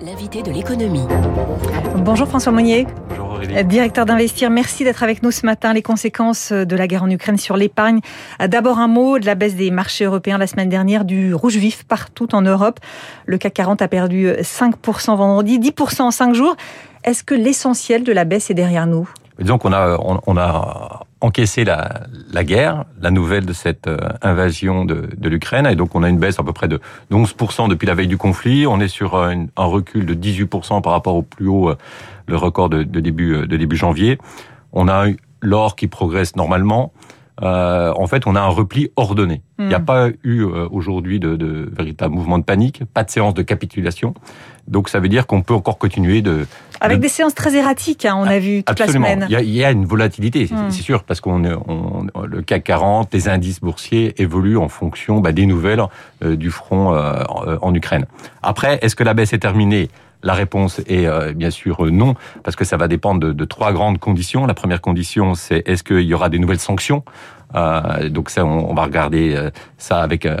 L'invité de l'économie. Bonjour François Monnier. Bonjour Aurélie. Directeur d'Investir, merci d'être avec nous ce matin. Les conséquences de la guerre en Ukraine sur l'épargne. D'abord un mot de la baisse des marchés européens la semaine dernière, du rouge vif partout en Europe. Le CAC 40 a perdu 5% vendredi, 10% en 5 jours. Est-ce que l'essentiel de la baisse est derrière nous? Disons qu'on a, on, on a encaissé la, la, guerre, la nouvelle de cette euh, invasion de, de l'Ukraine, et donc on a une baisse à peu près de 11% depuis la veille du conflit. On est sur un, un recul de 18% par rapport au plus haut, euh, le record de, de, début, de début janvier. On a l'or qui progresse normalement. Euh, en fait, on a un repli ordonné. Il n'y a pas eu euh, aujourd'hui de, de, véritable mouvement de panique, pas de séance de capitulation. Donc, ça veut dire qu'on peut encore continuer de... Avec de... des séances très erratiques, hein, on a vu toute Absolument. la semaine. Il y a, il y a une volatilité, c'est sûr, parce qu'on on, le CAC 40, les indices boursiers évoluent en fonction bah, des nouvelles euh, du front en Ukraine. Après, est-ce que la baisse est terminée? La réponse est euh, bien sûr non, parce que ça va dépendre de, trois grandes conditions. La première condition, c'est est-ce qu'il y aura des nouvelles sanctions? Euh, donc ça, on, va regarder euh, ça avec euh,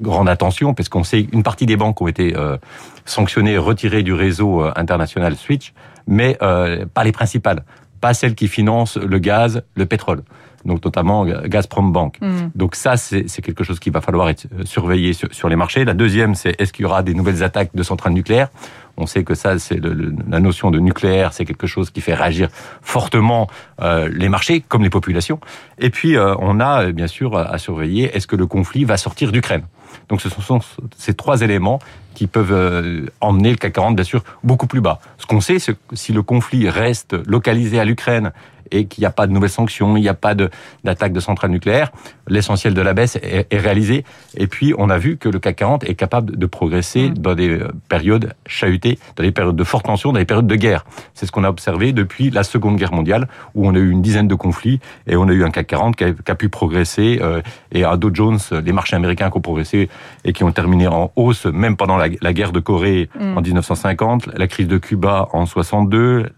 grande attention, parce qu'on sait une partie des banques ont été euh, sanctionnées, retirées du réseau international Switch, mais pas les principales, pas celles qui financent le gaz, le pétrole donc notamment Gazprom Bank. Mm. Donc ça, c'est quelque chose qui va falloir être surveillé sur, sur les marchés. La deuxième, c'est est-ce qu'il y aura des nouvelles attaques de centrales nucléaires? On sait que ça, c'est la notion de nucléaire, c'est quelque chose qui fait réagir fortement euh, les marchés comme les populations. Et puis, euh, on a bien sûr à surveiller est-ce que le conflit va sortir d'Ukraine? Donc, ce sont ces trois éléments qui peuvent euh, emmener le CAC 40, bien sûr, beaucoup plus bas. Ce qu'on sait, c'est que si le conflit reste localisé à l'Ukraine et qu'il n'y a pas de nouvelles sanctions, il n'y a pas d'attaque de, de centrales nucléaires, l'essentiel de la baisse est, est, réalisé. Et puis, on a vu que le CAC 40 est capable de progresser mmh. dans des périodes chahutées, dans des périodes de forte tension, dans des périodes de guerre. C'est ce qu'on a observé depuis la Seconde Guerre mondiale, où on a eu une dizaine de conflits et on a eu un CAC 40 qui a, qui a pu progresser euh, et un Dow Jones, les marchés américains qui ont progressé et qui ont terminé en hausse, même pendant la, la guerre de Corée mmh. en 1950, la crise de Cuba en 62,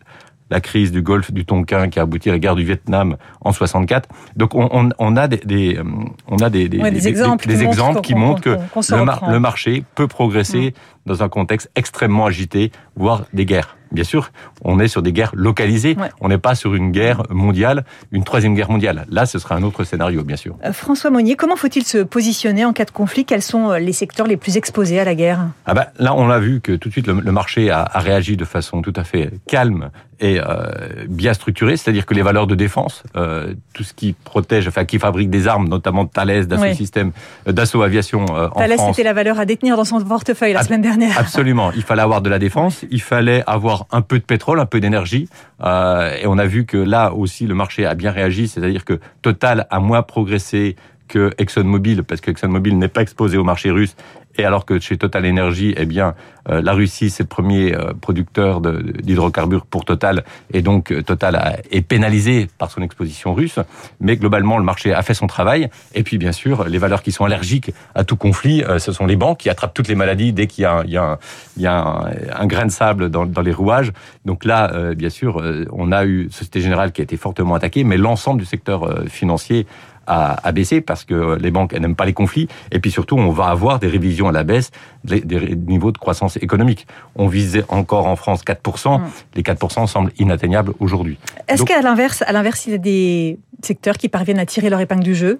la crise du golfe du Tonkin qui a abouti à la guerre du Vietnam en 64. Donc on, on, on a des, des, on a des, des, ouais, des, des exemples, qui, exemples montrent qui montrent que qu qu le, mar le, marché peut progresser mmh. dans un contexte extrêmement agité, voire des guerres. Bien sûr, on est sur des guerres localisées. Ouais. On n'est pas sur une guerre mondiale, une troisième guerre mondiale. Là, ce sera un autre scénario, bien sûr. Euh, François Monnier, comment faut-il se positionner en cas de conflit? Quels sont euh, les secteurs les plus exposés à la guerre? Ah ben, Là, on a vu que tout de suite, le, le marché a, a, réagi de façon tout à fait calme et euh, bien structurée. C'est-à-dire que les valeurs de défense, euh, tout ce qui protège, enfin, qui fabrique des armes, notamment Thales, Dassault oui. Systèmes, Dassault Aviation euh, en Thales, c'était la valeur à détenir dans son portefeuille la semaine dernière. Absolument. Il fallait avoir de la défense, il fallait avoir un peu de pétrole, un peu d'énergie. Euh, et on a vu que là aussi, le marché a bien réagi. C'est-à-dire que Total a moins progressé que ExxonMobil, parce que ExxonMobil n'est pas exposé au marché russe, et alors que chez Total Energy, eh bien, euh, la Russie, c'est le premier euh, producteur d'hydrocarbures pour Total, et donc euh, Total est pénalisé par son exposition russe. Mais globalement, le marché a fait son travail. Et puis, bien sûr, les valeurs qui sont allergiques à tout conflit, ce sont les banques qui attrapent toutes les maladies dès qu'il y a, un, grain de sable dans, dans les rouages. Donc là, bien sûr, on a eu Société Générale qui a été fortement attaquée, mais l'ensemble du secteur financier à, à, baisser parce que les banques n'aiment pas les conflits. Et puis surtout, on va avoir des révisions à la baisse des, des niveaux de croissance économique. On visait encore en France 4%. Mmh. Les 4% semblent inatteignables aujourd'hui. Est-ce qu'à l'inverse, à l'inverse, il y a des secteurs qui parviennent à tirer leur épingle du jeu?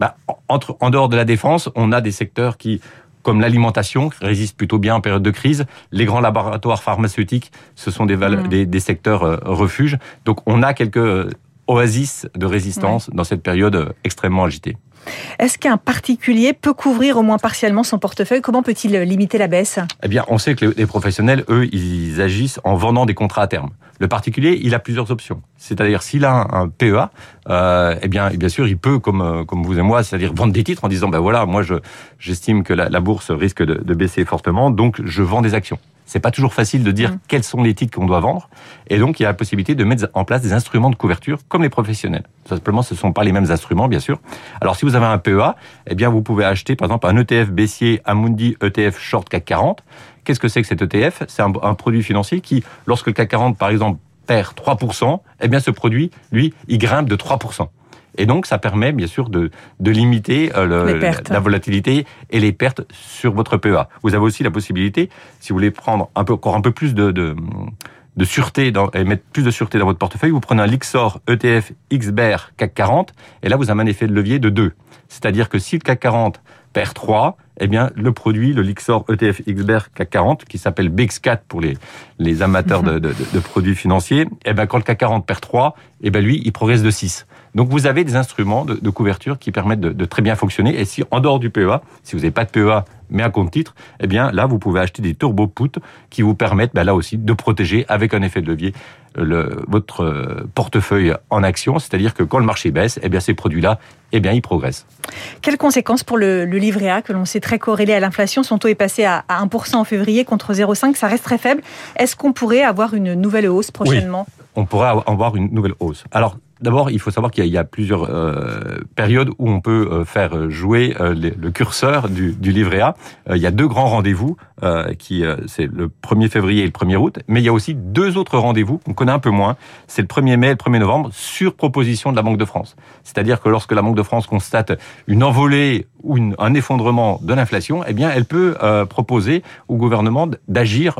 Bah, entre, En dehors de la défense, on a des secteurs qui comme l'alimentation, résiste plutôt bien en période de crise. Les grands laboratoires pharmaceutiques, ce sont des, mmh. des, des secteurs euh, refuges. Donc on a quelques oasis de résistance dans cette période extrêmement agitée. Est-ce qu'un particulier peut couvrir au moins partiellement son portefeuille? Comment peut-il limiter la baisse? Eh bien, on sait que les professionnels, eux, ils agissent en vendant des contrats à terme. Le particulier, il a plusieurs options. C'est-à-dire, s'il a un PEA, euh, eh bien, bien sûr, il peut, comme comme vous et moi, c'est-à-dire vendre des titres en disant, ben voilà, moi, je j'estime que la, la, bourse risque de, de baisser fortement, donc je vends des actions c'est pas toujours facile de dire mmh. quels sont les titres qu'on doit vendre. Et donc, il y a la possibilité de mettre en place des instruments de couverture comme les professionnels. Simplement, ce ne sont pas les mêmes instruments, bien sûr. Alors, si vous avez un PEA, eh bien, vous pouvez acheter, par exemple, un ETF baissier Amundi ETF Short CAC 40. Qu'est-ce que c'est que cet ETF C'est un, un, produit financier qui, lorsque le CAC 40, par exemple, perd 3%, eh bien, ce produit, lui, il grimpe de 3%. Et donc, ça permet bien sûr de, de limiter le, la, volatilité et les pertes sur votre PEA. Vous avez aussi la possibilité, si vous voulez prendre un peu, encore un peu plus de, de de sûreté dans, et mettre plus de sûreté dans votre portefeuille, vous prenez un Lixor ETF XBER CAC 40, et là vous avez un effet de levier de 2. C'est-à-dire que si le CAC 40 perd 3, eh bien, le produit, le Lixor ETF XBER CAC 40, qui s'appelle BX4 pour les, les amateurs de, produits financiers, eh bien, quand le CAC 40 perd 3, eh bien, lui, il progresse de 6. Donc, vous avez des instruments de, couverture qui permettent de, très bien fonctionner. Et si, en dehors du PEA, si vous n'avez pas de PEA, mais un compte titre, eh bien, là, vous pouvez acheter des turbo puts qui vous permettent, ben, là aussi, de protéger avec un effet de levier le, votre euh, portefeuille en action. C'est-à-dire que quand le marché baisse, eh bien, ces produits-là, eh bien, ils progressent. Quelles conséquences pour le, le livret A que l'on sait très corrélé à l'inflation? Son taux est passé à 1% en février contre 0,5. Ça reste très faible. Est-ce qu'on pourrait avoir une nouvelle hausse prochainement? On pourrait avoir une nouvelle hausse. Alors, D'abord, il faut savoir qu'il y, a plusieurs euh, périodes où on peut euh, faire jouer euh, le curseur du, du, livret A. il y a deux grands rendez-vous, qui c'est le 1er février et le 1er août, mais il y a aussi deux autres rendez-vous qu'on connaît un peu moins. C'est le 1er mai et le 1er novembre sur proposition de la Banque de France. C'est-à-dire que lorsque la Banque de France constate une envolée ou un effondrement de l'inflation, eh bien, elle peut proposer au gouvernement d'agir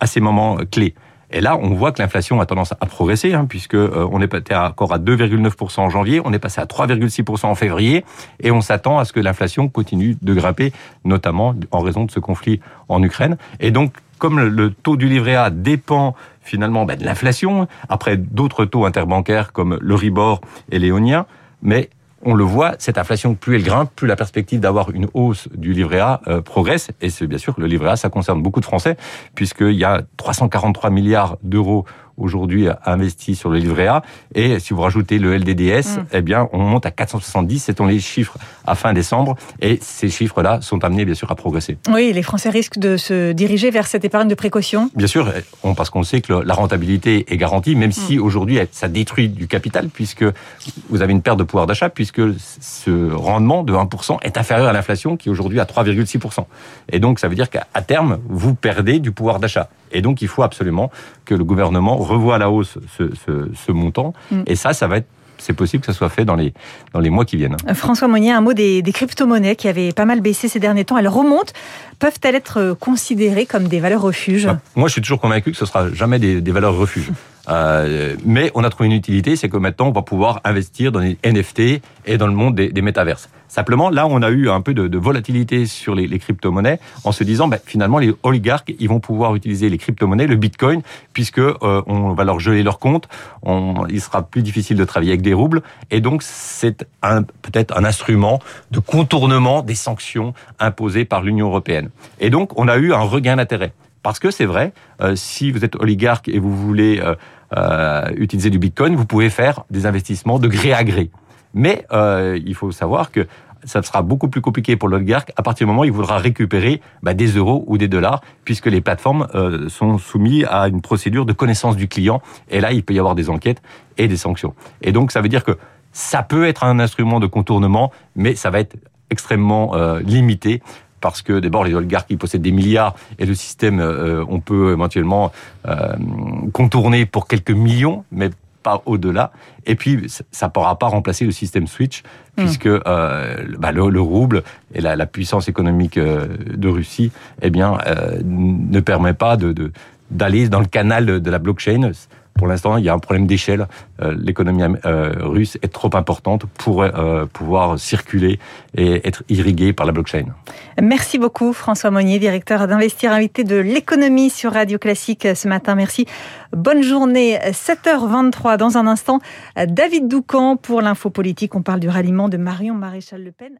à ces moments clés. Et là, on voit que l'inflation a tendance à progresser, hein, puisque euh, on est encore à 2,9% en janvier, on est passé à 3,6% en février, et on s'attend à ce que l'inflation continue de grimper, notamment en raison de ce conflit en Ukraine. Et donc, comme le taux du livret A dépend finalement ben, de l'inflation, après d'autres taux interbancaires comme le Ribor et l'éonien, mais on le voit, cette inflation, plus elle grimpe, plus la perspective d'avoir une hausse du livret A euh, progresse. Et c'est bien sûr le livret A, ça concerne beaucoup de Français, puisqu'il y a 343 milliards d'euros aujourd'hui investi sur le livret A. Et si vous rajoutez le LDDS, mm. eh bien, on monte à 470. C'est les chiffres à fin décembre. Et ces chiffres-là sont amenés, bien sûr, à progresser. Oui, les Français risquent de se diriger vers cette épargne de précaution. Bien sûr, parce qu'on sait que la rentabilité est garantie, même si mm. aujourd'hui, ça détruit du capital, puisque vous avez une perte de pouvoir d'achat, puisque ce rendement de 1% est inférieur à l'inflation, qui est aujourd'hui à 3,6%. Et donc, ça veut dire qu'à terme, vous perdez du pouvoir d'achat. Et donc, il faut absolument que le gouvernement revoie à la hausse ce, montant. Mm. Et ça, ça va être c'est possible que ça soit fait dans les, dans les mois qui viennent. François Monnier, un mot des, crypto-monnaies qui avaient pas mal baissé ces derniers temps. Elles remontent. Peuvent-elles être considérées comme des valeurs refuges? Bah, Moi, je suis toujours convaincu que ce sera jamais des, des valeurs refuges. Euh, mais on a trouvé une utilité, c'est que maintenant, on va pouvoir investir dans les NFT et dans le monde des, métaverses. Simplement, là, on a eu un peu de, volatilité sur les, crypto-monnaies en se disant, ben, finalement, les oligarques, ils vont pouvoir utiliser les crypto-monnaies, le Bitcoin, puisque euh, on va leur geler leur compte, il sera plus difficile de travailler avec des roubles, et donc c'est peut-être un instrument de contournement des sanctions imposées par l'Union européenne. Et donc, on a eu un regain d'intérêt. Parce que c'est vrai, euh, si vous êtes oligarque et vous voulez euh, euh, utiliser du Bitcoin, vous pouvez faire des investissements de gré à gré. Mais il faut savoir que ça sera beaucoup plus compliqué pour l'oligarque à partir du moment où il voudra récupérer bah, des euros ou des dollars, puisque les plateformes sont soumises à une procédure de connaissance du client. Et là, il peut y avoir des enquêtes et des sanctions. Et donc, ça veut dire que ça peut être un instrument de contournement, mais ça va être extrêmement limité parce que d'abord les oligarques ils possèdent des milliards et le système euh, on peut éventuellement euh, contourner pour quelques millions, mais pas au-delà. Et puis, ça ne pourra pas remplacer le système Switch, hmm. puisque euh, bah, le, rouble et la, puissance économique de Russie, eh bien, ne permet pas de d'aller dans le canal de la blockchain. Pour l'instant, il y a un problème d'échelle. Euh, l'économie euh, russe est trop importante pour euh, pouvoir circuler et être irriguée par la blockchain. Merci beaucoup François Monnier, directeur d'Investir invité de l'économie sur Radio Classique ce matin. Merci. Bonne journée. 7h23 dans un instant. David Doucan pour l'info politique. On parle du ralliement de Marion Maréchal Le Pen.